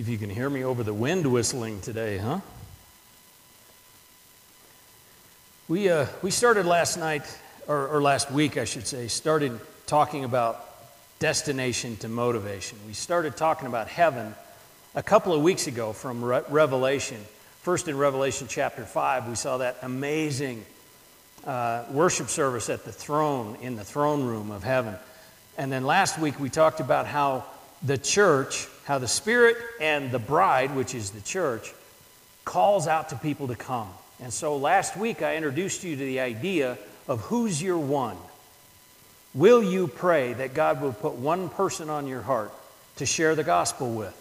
See if you can hear me over the wind whistling today, huh? We, uh, we started last night, or, or last week, I should say, started talking about destination to motivation. We started talking about heaven a couple of weeks ago from Re- Revelation. First, in Revelation chapter 5, we saw that amazing uh, worship service at the throne, in the throne room of heaven. And then last week, we talked about how the church, how the Spirit and the bride, which is the church, calls out to people to come. And so last week I introduced you to the idea of who's your one. Will you pray that God will put one person on your heart to share the gospel with?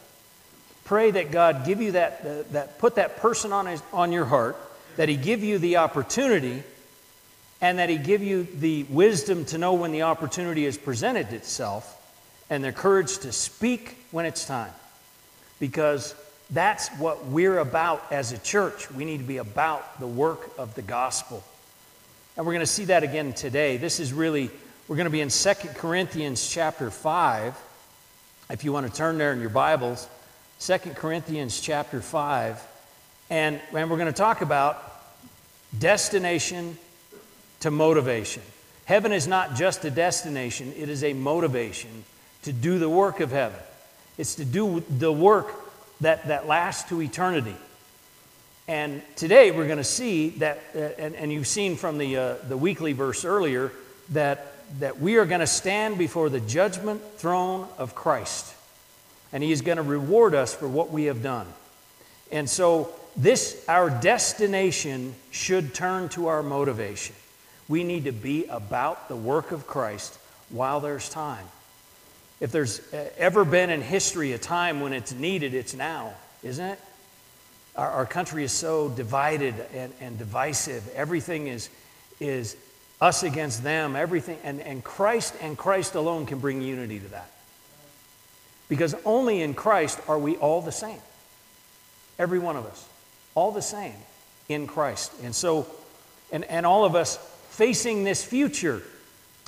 Pray that God give you that, uh, that put that person on, his, on your heart, that He give you the opportunity, and that He give you the wisdom to know when the opportunity has presented itself and the courage to speak when it's time. Because that's what we're about as a church. We need to be about the work of the gospel. And we're going to see that again today. This is really, we're going to be in 2 Corinthians chapter 5. If you want to turn there in your Bibles, 2 Corinthians chapter 5. And, and we're going to talk about destination to motivation. Heaven is not just a destination, it is a motivation to do the work of heaven. It's to do the work that, that lasts to eternity. And today we're going to see that, uh, and, and you've seen from the, uh, the weekly verse earlier, that, that we are going to stand before the judgment throne of Christ. And He is going to reward us for what we have done. And so, this, our destination, should turn to our motivation. We need to be about the work of Christ while there's time. If there's uh, ever been in history a time when it's needed, it's now, isn't it? Our, our country is so divided and, and divisive. Everything is, is us against them, everything. And, and Christ and Christ alone can bring unity to that. Because only in Christ are we all the same. Every one of us. All the same in Christ. And so, and, and all of us facing this future.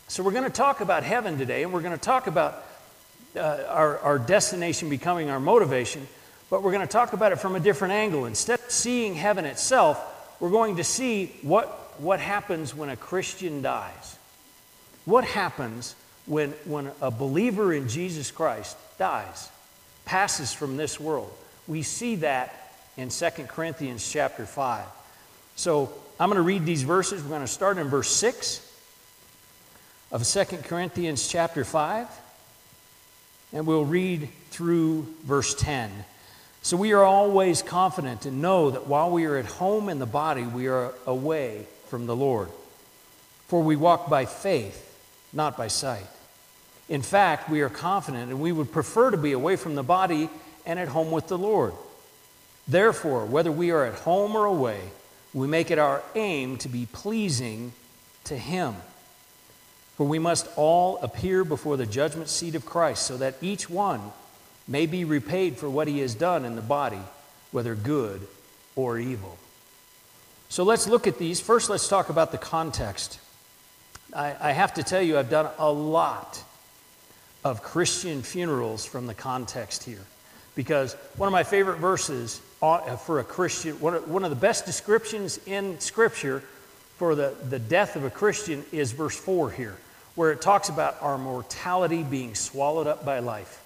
So, we're going to talk about heaven today, and we're going to talk about uh, our, our destination becoming our motivation, but we're going to talk about it from a different angle. Instead of seeing heaven itself, we're going to see what, what happens when a Christian dies. What happens when, when a believer in Jesus Christ dies, passes from this world? We see that in 2 Corinthians chapter 5. So I'm going to read these verses. We're going to start in verse 6 of 2 Corinthians chapter 5 and we'll read through verse 10. So we are always confident and know that while we are at home in the body, we are away from the Lord. For we walk by faith, not by sight. In fact, we are confident and we would prefer to be away from the body and at home with the Lord. Therefore, whether we are at home or away, we make it our aim to be pleasing to Him. For we must all appear before the judgment seat of Christ, so that each one may be repaid for what he has done in the body, whether good or evil. So let's look at these. First, let's talk about the context. I, I have to tell you, I've done a lot of Christian funerals from the context here. Because one of my favorite verses uh, for a Christian, one of the best descriptions in Scripture for the, the death of a Christian is verse 4 here where it talks about our mortality being swallowed up by life.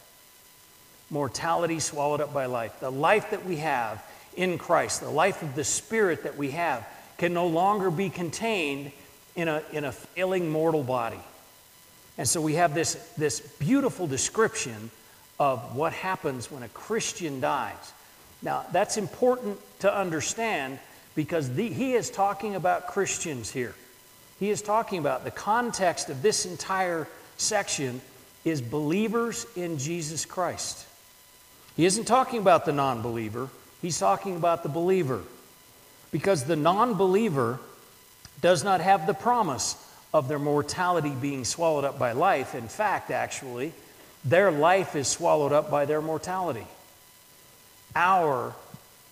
Mortality swallowed up by life. The life that we have in Christ, the life of the Spirit that we have, can no longer be contained in a, in a failing mortal body. And so we have this, this beautiful description of what happens when a Christian dies. Now, that's important to understand because the, he is talking about Christians here. He is talking about the context of this entire section is believers in Jesus Christ. He isn't talking about the non believer, he's talking about the believer. Because the non believer does not have the promise of their mortality being swallowed up by life. In fact, actually, their life is swallowed up by their mortality. Our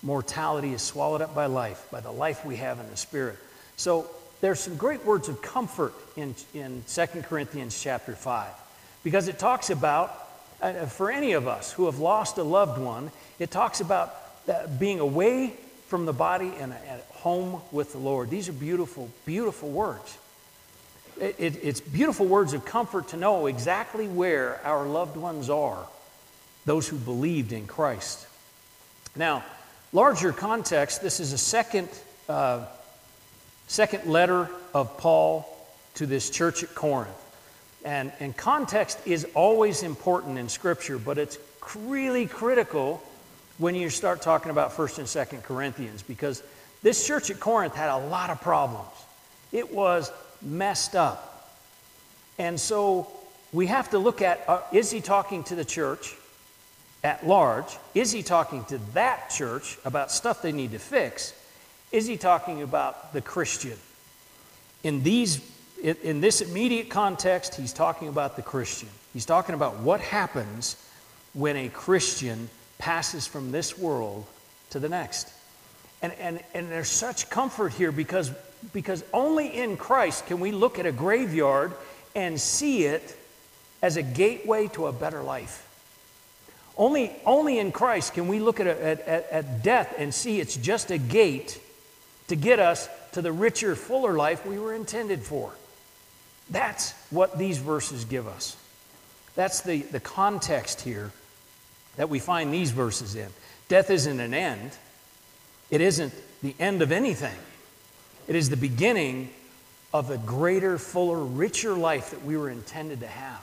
mortality is swallowed up by life, by the life we have in the Spirit. So there's some great words of comfort in, in 2 Corinthians chapter 5 because it talks about uh, for any of us who have lost a loved one, it talks about uh, being away from the body and at home with the Lord. These are beautiful, beautiful words. It, it, it's beautiful words of comfort to know exactly where our loved ones are, those who believed in Christ. Now, larger context, this is a second, uh, second letter of Paul to this church at Corinth. And, and context is always important in Scripture, but it's really critical when you start talking about 1st and 2nd Corinthians because this church at Corinth had a lot of problems. It was messed up. And so we have to look at uh, is he talking to the church at large? Is he talking to that church about stuff they need to fix? Is he talking about the Christian? In, these, in this immediate context, he's talking about the Christian. He's talking about what happens when a Christian passes from this world to the next. And, and, and there's such comfort here because, because only in Christ can we look at a graveyard and see it as a gateway to a better life. Only, only in Christ can we look at, a, at, at death and see it's just a gate to get us to the richer, fuller life we were intended for. That's what these verses give us. That's the, the context here that we find these verses in. Death isn't an end, it isn't the end of anything, it is the beginning of a greater, fuller, richer life that we were intended to have.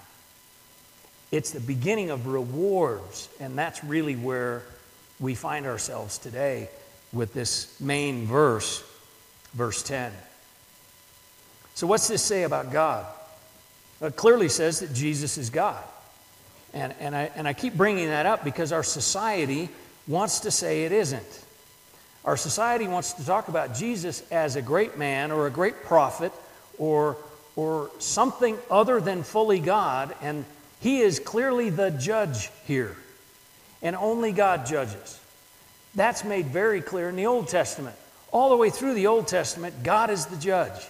It's the beginning of rewards, and that's really where we find ourselves today with this main verse, verse 10. So, what's this say about God? It clearly says that Jesus is God. And, and, I, and I keep bringing that up because our society wants to say it isn't. Our society wants to talk about Jesus as a great man or a great prophet or, or something other than fully God, and he is clearly the judge here. And only God judges. That's made very clear in the Old Testament. All the way through the Old Testament, God is the judge.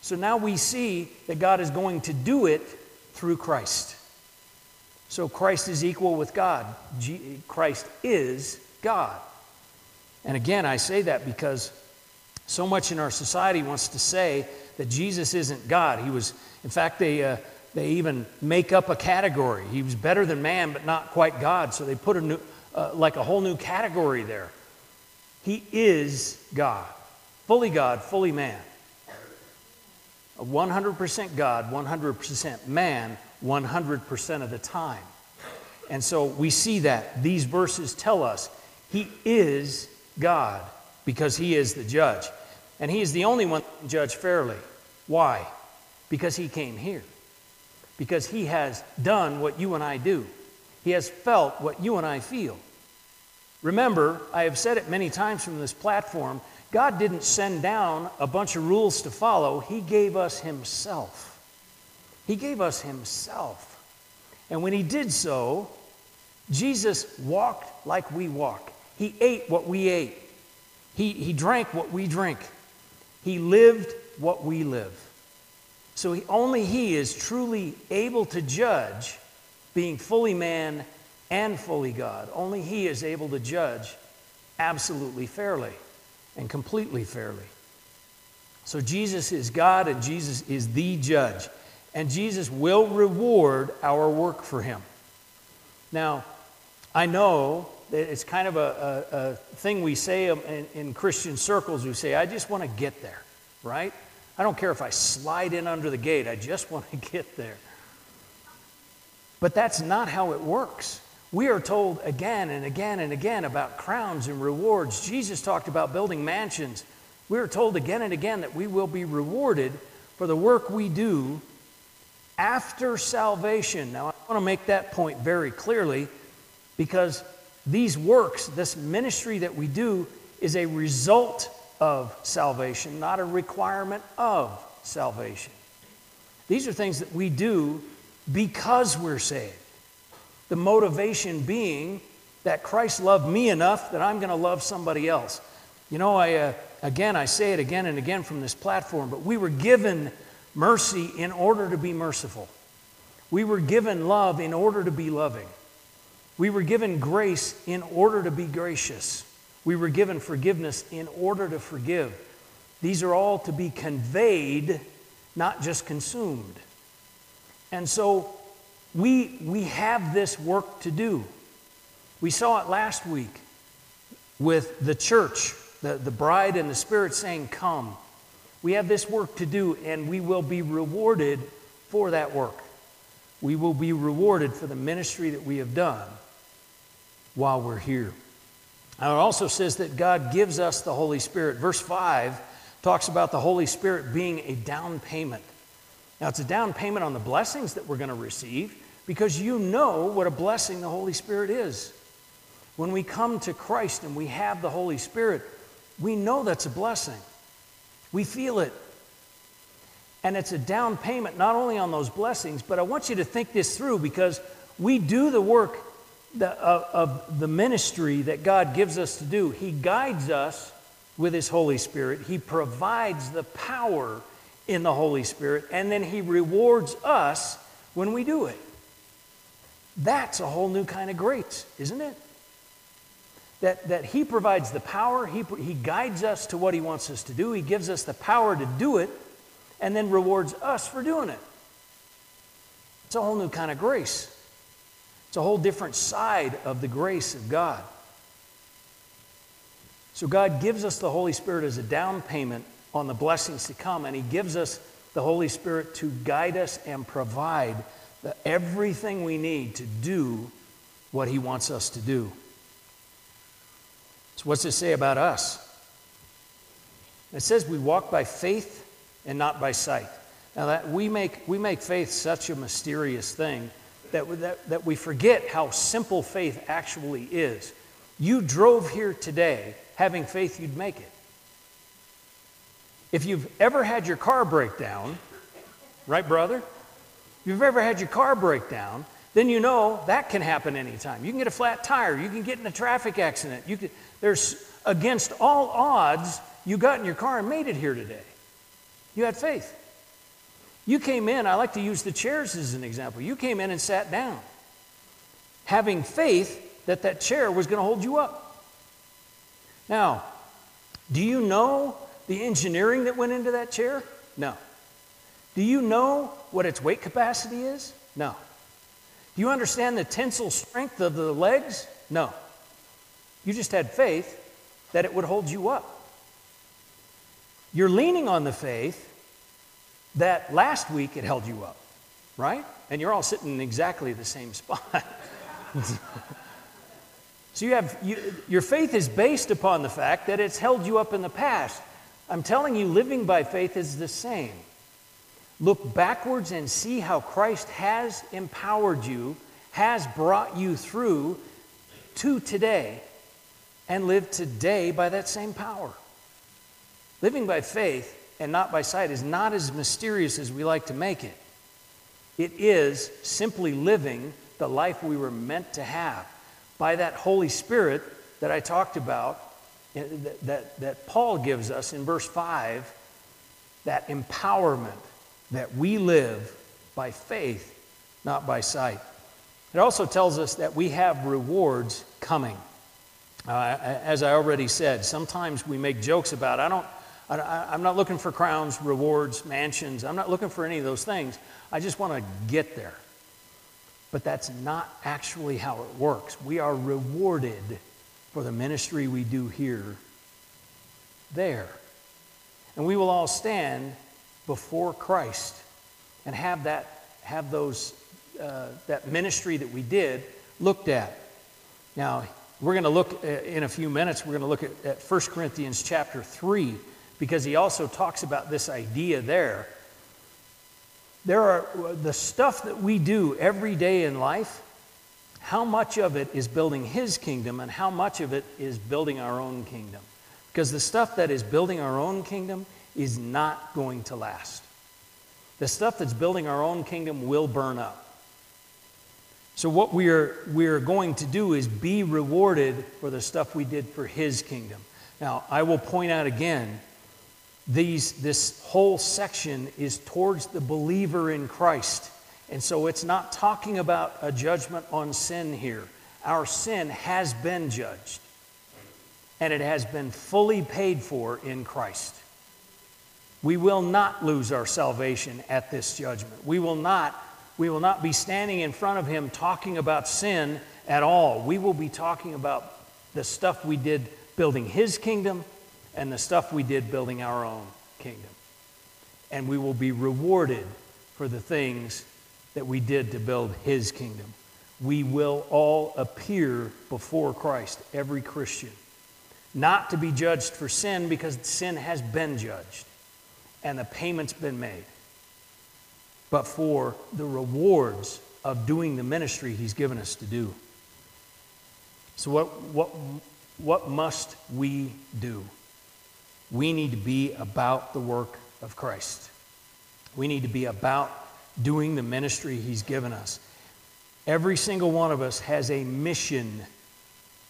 So now we see that God is going to do it through Christ. So Christ is equal with God. Christ is God. And again, I say that because so much in our society wants to say that Jesus isn't God. He was, in fact, they, uh, they even make up a category. He was better than man, but not quite God. So they put a new, uh, like a whole new category there. He is God, fully God, fully man. 100% God, 100% man, 100% of the time. And so we see that. These verses tell us He is God because He is the judge. And He is the only one to judge fairly. Why? Because He came here. Because He has done what you and I do. He has felt what you and I feel. Remember, I have said it many times from this platform God didn't send down a bunch of rules to follow, He gave us Himself. He gave us Himself. And when He did so, Jesus walked like we walk. He ate what we ate. He, he drank what we drink. He lived what we live. So he, only He is truly able to judge, being fully man and fully God. Only He is able to judge absolutely fairly and completely fairly. So Jesus is God and Jesus is the judge and Jesus will reward our work for him. Now, I know that it's kind of a, a, a thing we say in, in Christian circles. We say, I just want to get there, right? I don't care if I slide in under the gate, I just want to get there. But that's not how it works. We are told again and again and again about crowns and rewards. Jesus talked about building mansions. We are told again and again that we will be rewarded for the work we do after salvation. Now, I want to make that point very clearly because these works, this ministry that we do, is a result of salvation, not a requirement of salvation. These are things that we do because we're saved. The motivation being that Christ loved me enough that I'm going to love somebody else. You know, I, uh, again, I say it again and again from this platform, but we were given mercy in order to be merciful. We were given love in order to be loving. We were given grace in order to be gracious. We were given forgiveness in order to forgive. These are all to be conveyed, not just consumed. And so we, we have this work to do. We saw it last week with the church, the, the bride and the Spirit saying, Come. We have this work to do, and we will be rewarded for that work. We will be rewarded for the ministry that we have done while we're here. Now, it also says that God gives us the Holy Spirit. Verse 5 talks about the Holy Spirit being a down payment. Now, it's a down payment on the blessings that we're going to receive because you know what a blessing the Holy Spirit is. When we come to Christ and we have the Holy Spirit, we know that's a blessing. We feel it. And it's a down payment not only on those blessings, but I want you to think this through because we do the work of the ministry that God gives us to do. He guides us with His Holy Spirit, He provides the power in the Holy Spirit, and then He rewards us when we do it. That's a whole new kind of grace, isn't it? That, that He provides the power, he, he guides us to what He wants us to do, He gives us the power to do it, and then rewards us for doing it. It's a whole new kind of grace. It's a whole different side of the grace of God. So, God gives us the Holy Spirit as a down payment on the blessings to come, and He gives us the Holy Spirit to guide us and provide the, everything we need to do what He wants us to do. So, what's it say about us? It says we walk by faith and not by sight. Now, that we make, we make faith such a mysterious thing that, that, that we forget how simple faith actually is. You drove here today having faith you'd make it. If you've ever had your car break down, right, brother? If you've ever had your car break down, then you know that can happen anytime. You can get a flat tire, you can get in a traffic accident. You can, there's against all odds, you got in your car and made it here today. You had faith. You came in, I like to use the chairs as an example. You came in and sat down, having faith that that chair was going to hold you up. Now, do you know the engineering that went into that chair? No. Do you know what its weight capacity is? No. Do you understand the tensile strength of the legs? No. You just had faith that it would hold you up. You're leaning on the faith that last week it held you up, right? And you're all sitting in exactly the same spot. so you have you, your faith is based upon the fact that it's held you up in the past. I'm telling you, living by faith is the same. Look backwards and see how Christ has empowered you, has brought you through to today, and live today by that same power. Living by faith and not by sight is not as mysterious as we like to make it. It is simply living the life we were meant to have by that Holy Spirit that I talked about, that, that, that Paul gives us in verse 5, that empowerment that we live by faith, not by sight. It also tells us that we have rewards coming. Uh, as I already said, sometimes we make jokes about, I don't, I, am not looking for crowns, rewards, mansions. I'm not looking for any of those things. I just want to get there. But that's not actually how it works. We are rewarded for the ministry we do here, there. And we will all stand before Christ and have that, have those, uh, that ministry that we did looked at. Now, we're going to look uh, in a few minutes, we're going to look at, at 1 Corinthians chapter 3 because he also talks about this idea there. There are the stuff that we do every day in life, how much of it is building his kingdom and how much of it is building our own kingdom? Because the stuff that is building our own kingdom is not going to last. The stuff that's building our own kingdom will burn up. So, what we're, we're going to do is be rewarded for the stuff we did for His kingdom. Now, I will point out again these, this whole section is towards the believer in Christ. And so it's not talking about a judgment on sin here. Our sin has been judged, and it has been fully paid for in Christ. We will not lose our salvation at this judgment. We will not, we will not be standing in front of Him talking about sin at all. We will be talking about the stuff we did building His kingdom and the stuff we did building our own kingdom. And we will be rewarded for the things that we did to build His kingdom. We will all appear before Christ, every Christian, not to be judged for sin because sin has been judged and the payment's been made, but for the rewards of doing the ministry He's given us to do. So, what, what, what must we do? We need to be about the work of Christ. We need to be about doing the ministry He's given us. Every single one of us has a mission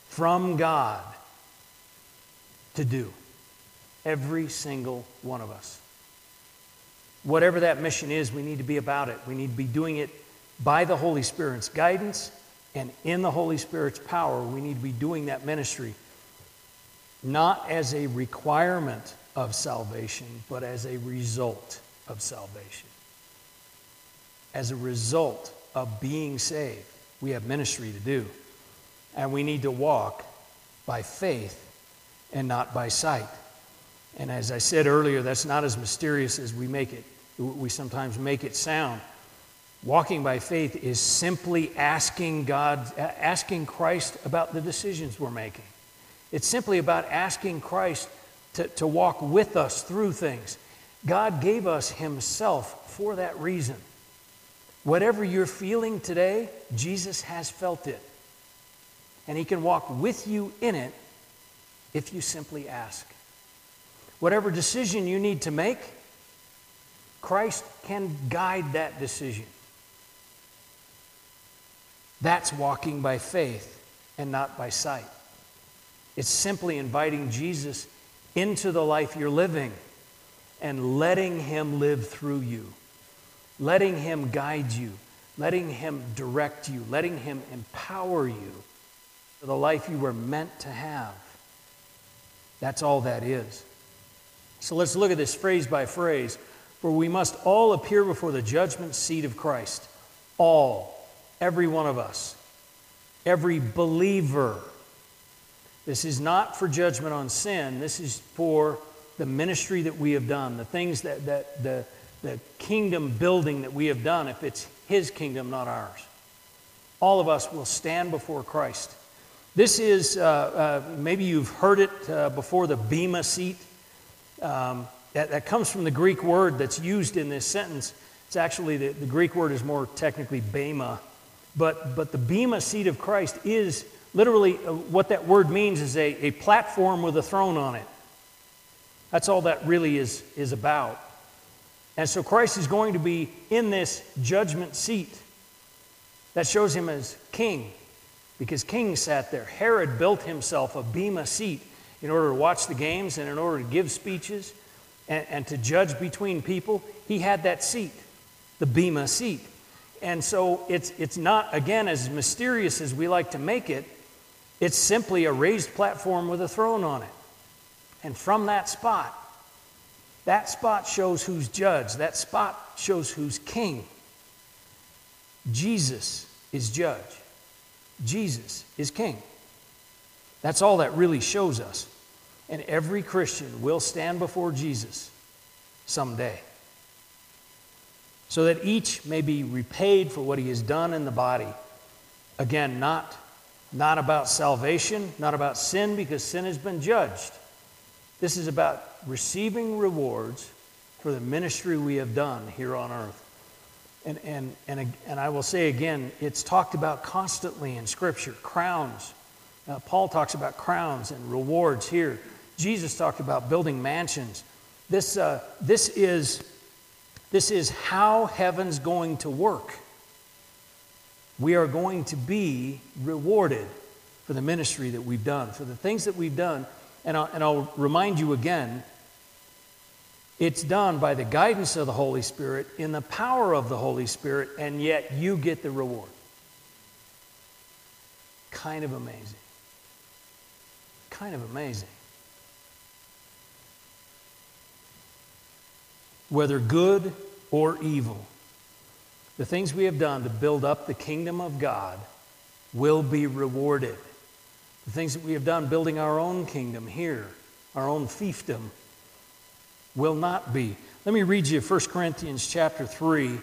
from God to do. Every single one of us. Whatever that mission is, we need to be about it. We need to be doing it by the Holy Spirit's guidance and in the Holy Spirit's power. We need to be doing that ministry not as a requirement of salvation, but as a result of salvation. As a result of being saved, we have ministry to do. And we need to walk by faith and not by sight. And as I said earlier, that's not as mysterious as we make it. We sometimes make it sound. Walking by faith is simply asking God, asking Christ about the decisions we're making. It's simply about asking Christ to, to walk with us through things. God gave us Himself for that reason. Whatever you're feeling today, Jesus has felt it. And He can walk with you in it if you simply ask. Whatever decision you need to make, Christ can guide that decision. That's walking by faith and not by sight. It's simply inviting Jesus into the life you're living and letting Him live through you, letting Him guide you, letting Him direct you, letting Him empower you for the life you were meant to have. That's all that is. So let's look at this phrase by phrase. For we must all appear before the judgment seat of Christ. All, every one of us, every believer this is not for judgment on sin. This is for the ministry that we have done, the things that, that the, the kingdom building that we have done, if it's His kingdom, not ours. All of us will stand before Christ. This is, uh, uh, maybe you've heard it uh, before, the Bema seat. Um, that, that, comes from the Greek word that's used in this sentence. It's actually, the, the Greek word is more technically Bema. But, but the Bema seat of Christ is Literally, uh, what that word means is a, a platform with a throne on it. That's all that really is, is about. And so Christ is going to be in this judgment seat that shows him as king because kings sat there. Herod built himself a bema seat in order to watch the games and in order to give speeches and, and to judge between people. He had that seat, the bema seat. And so it's, it's not, again, as mysterious as we like to make it. It's simply a raised platform with a throne on it. And from that spot, that spot shows who's judge, that spot shows who's king. Jesus is judge, Jesus is king. That's all that really shows us. And every Christian will stand before Jesus someday. So that each may be repaid for what he has done in the body. Again, not not about salvation, not about sin, because sin has been judged. This is about receiving rewards for the ministry we have done here on earth. And, and, and, and I will say again, it's talked about constantly in Scripture crowns. Uh, Paul talks about crowns and rewards here. Jesus talked about building mansions. This, uh, this, is, this is how heaven's going to work we are going to be rewarded for the ministry that we've done, for the things that we've done. And I'll, and I'll remind you again it's done by the guidance of the Holy Spirit, in the power of the Holy Spirit, and yet you get the reward. kind of amazing. Kind of amazing. Whether good or evil, the things we have done to build up the kingdom of God will be rewarded. The things that we have done building our own kingdom here, our own fiefdom, will not be. Let me read you 1 Corinthians chapter 3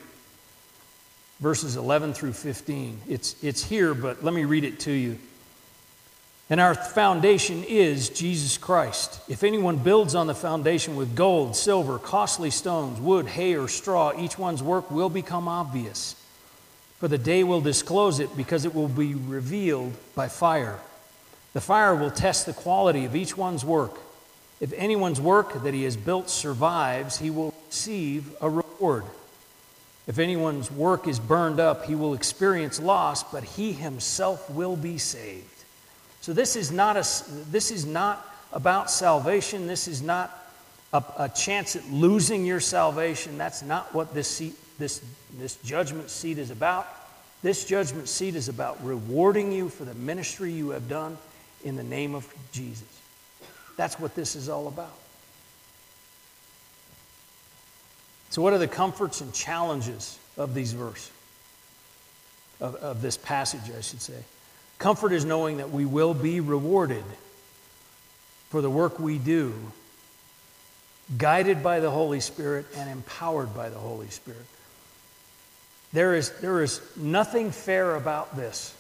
verses 11 through 15. It's, it's here, but let me read it to you. And our foundation is Jesus Christ. If anyone builds on the foundation with gold, silver, costly stones, wood, hay, or straw, each one's work will become obvious. For the day will disclose it because it will be revealed by fire. The fire will test the quality of each one's work. If anyone's work that he has built survives, he will receive a reward. If anyone's work is burned up, he will experience loss, but he himself will be saved. So this is not, a, this is not about salvation. This is not a, a chance at losing your salvation. That's not what this, seat, this, this judgment seat is about. This judgment seat is about rewarding you for the ministry you have done in the name of Jesus. That's what this is all about. So, what are the comforts and challenges of these verses? Of, of this passage, I should say. Comfort is knowing that we will be rewarded for the work we do, guided by the Holy Spirit and empowered by the Holy Spirit. There is, there is nothing fair about this.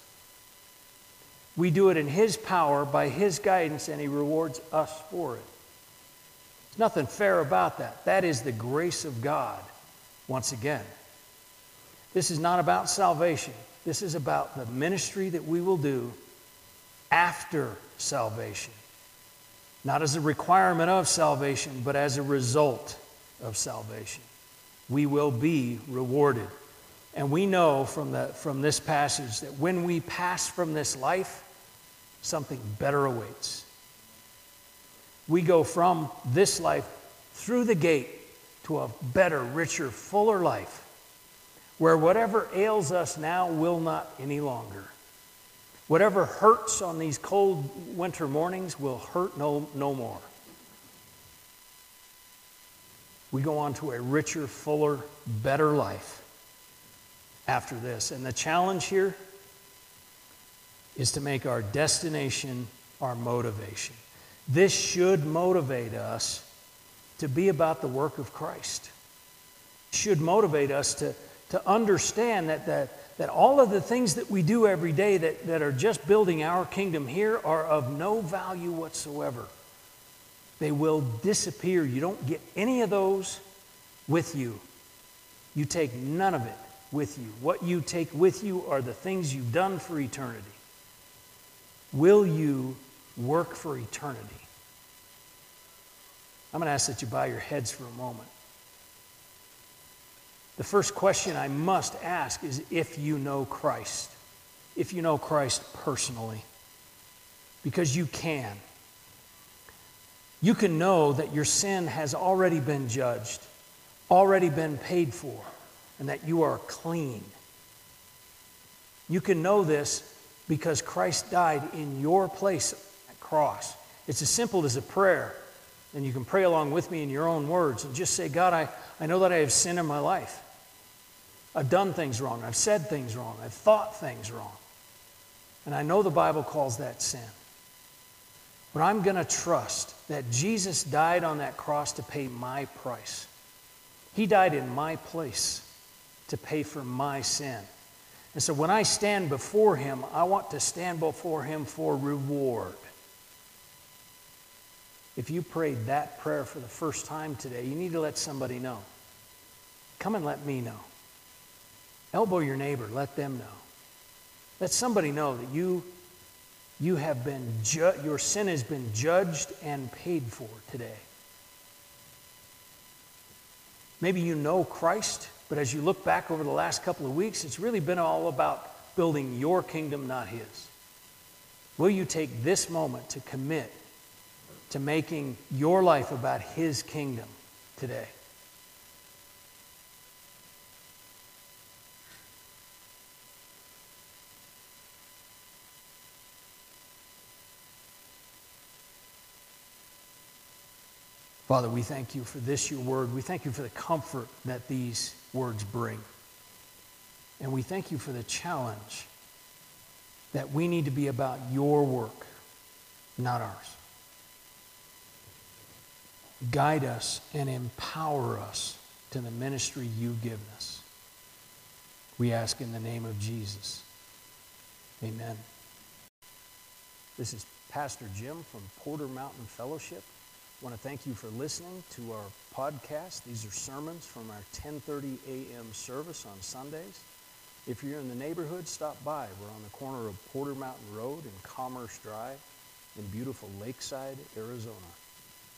We do it in His power, by His guidance, and He rewards us for it. There's nothing fair about that. That is the grace of God, once again. This is not about salvation. This is about the ministry that we will do after salvation. Not as a requirement of salvation, but as a result of salvation. We will be rewarded. And we know from, the, from this passage that when we pass from this life, something better awaits we go from this life through the gate to a better, richer, fuller life where whatever ails us now will not any longer. Whatever hurts on these cold winter mornings will hurt no, no more. We go on to a richer, fuller, better life after this. And the challenge here is to make our destination our motivation. This should motivate us to be about the work of Christ. It Should motivate us to, to understand that, that, that all of the things that we do every day that, that are just building our kingdom here are of no value whatsoever. They will disappear. You don't get any of those with you. You take none of it with you. What you take with you are the things you've done for eternity. Will you work for eternity. I'm going to ask that you bow your heads for a moment. The first question I must ask is if you know Christ, if you know Christ personally, because you can. You can know that your sin has already been judged, already been paid for, and that you are clean. You can know this because Christ died in your place at cross. It's as simple as a prayer. And you can pray along with me in your own words and just say, God, I, I know that I have sin in my life. I've done things wrong. I've said things wrong. I've thought things wrong. And I know the Bible calls that sin. But I'm going to trust that Jesus died on that cross to pay my price. He died in my place to pay for my sin. And so when I stand before Him, I want to stand before Him for reward. If you prayed that prayer for the first time today, you need to let somebody know. Come and let me know. Elbow your neighbor, let them know. Let somebody know that you, you have been ju- your sin has been judged and paid for today. Maybe you know Christ, but as you look back over the last couple of weeks, it's really been all about building your kingdom, not his. Will you take this moment to commit to making your life about his kingdom today? Father, we thank you for this, your word. We thank you for the comfort that these words bring. And we thank you for the challenge that we need to be about your work, not ours. Guide us and empower us to the ministry you've given us. We ask in the name of Jesus. Amen. This is Pastor Jim from Porter Mountain Fellowship. Want to thank you for listening to our podcast. These are sermons from our 10:30 a.m. service on Sundays. If you're in the neighborhood, stop by. We're on the corner of Porter Mountain Road and Commerce Drive in beautiful Lakeside, Arizona.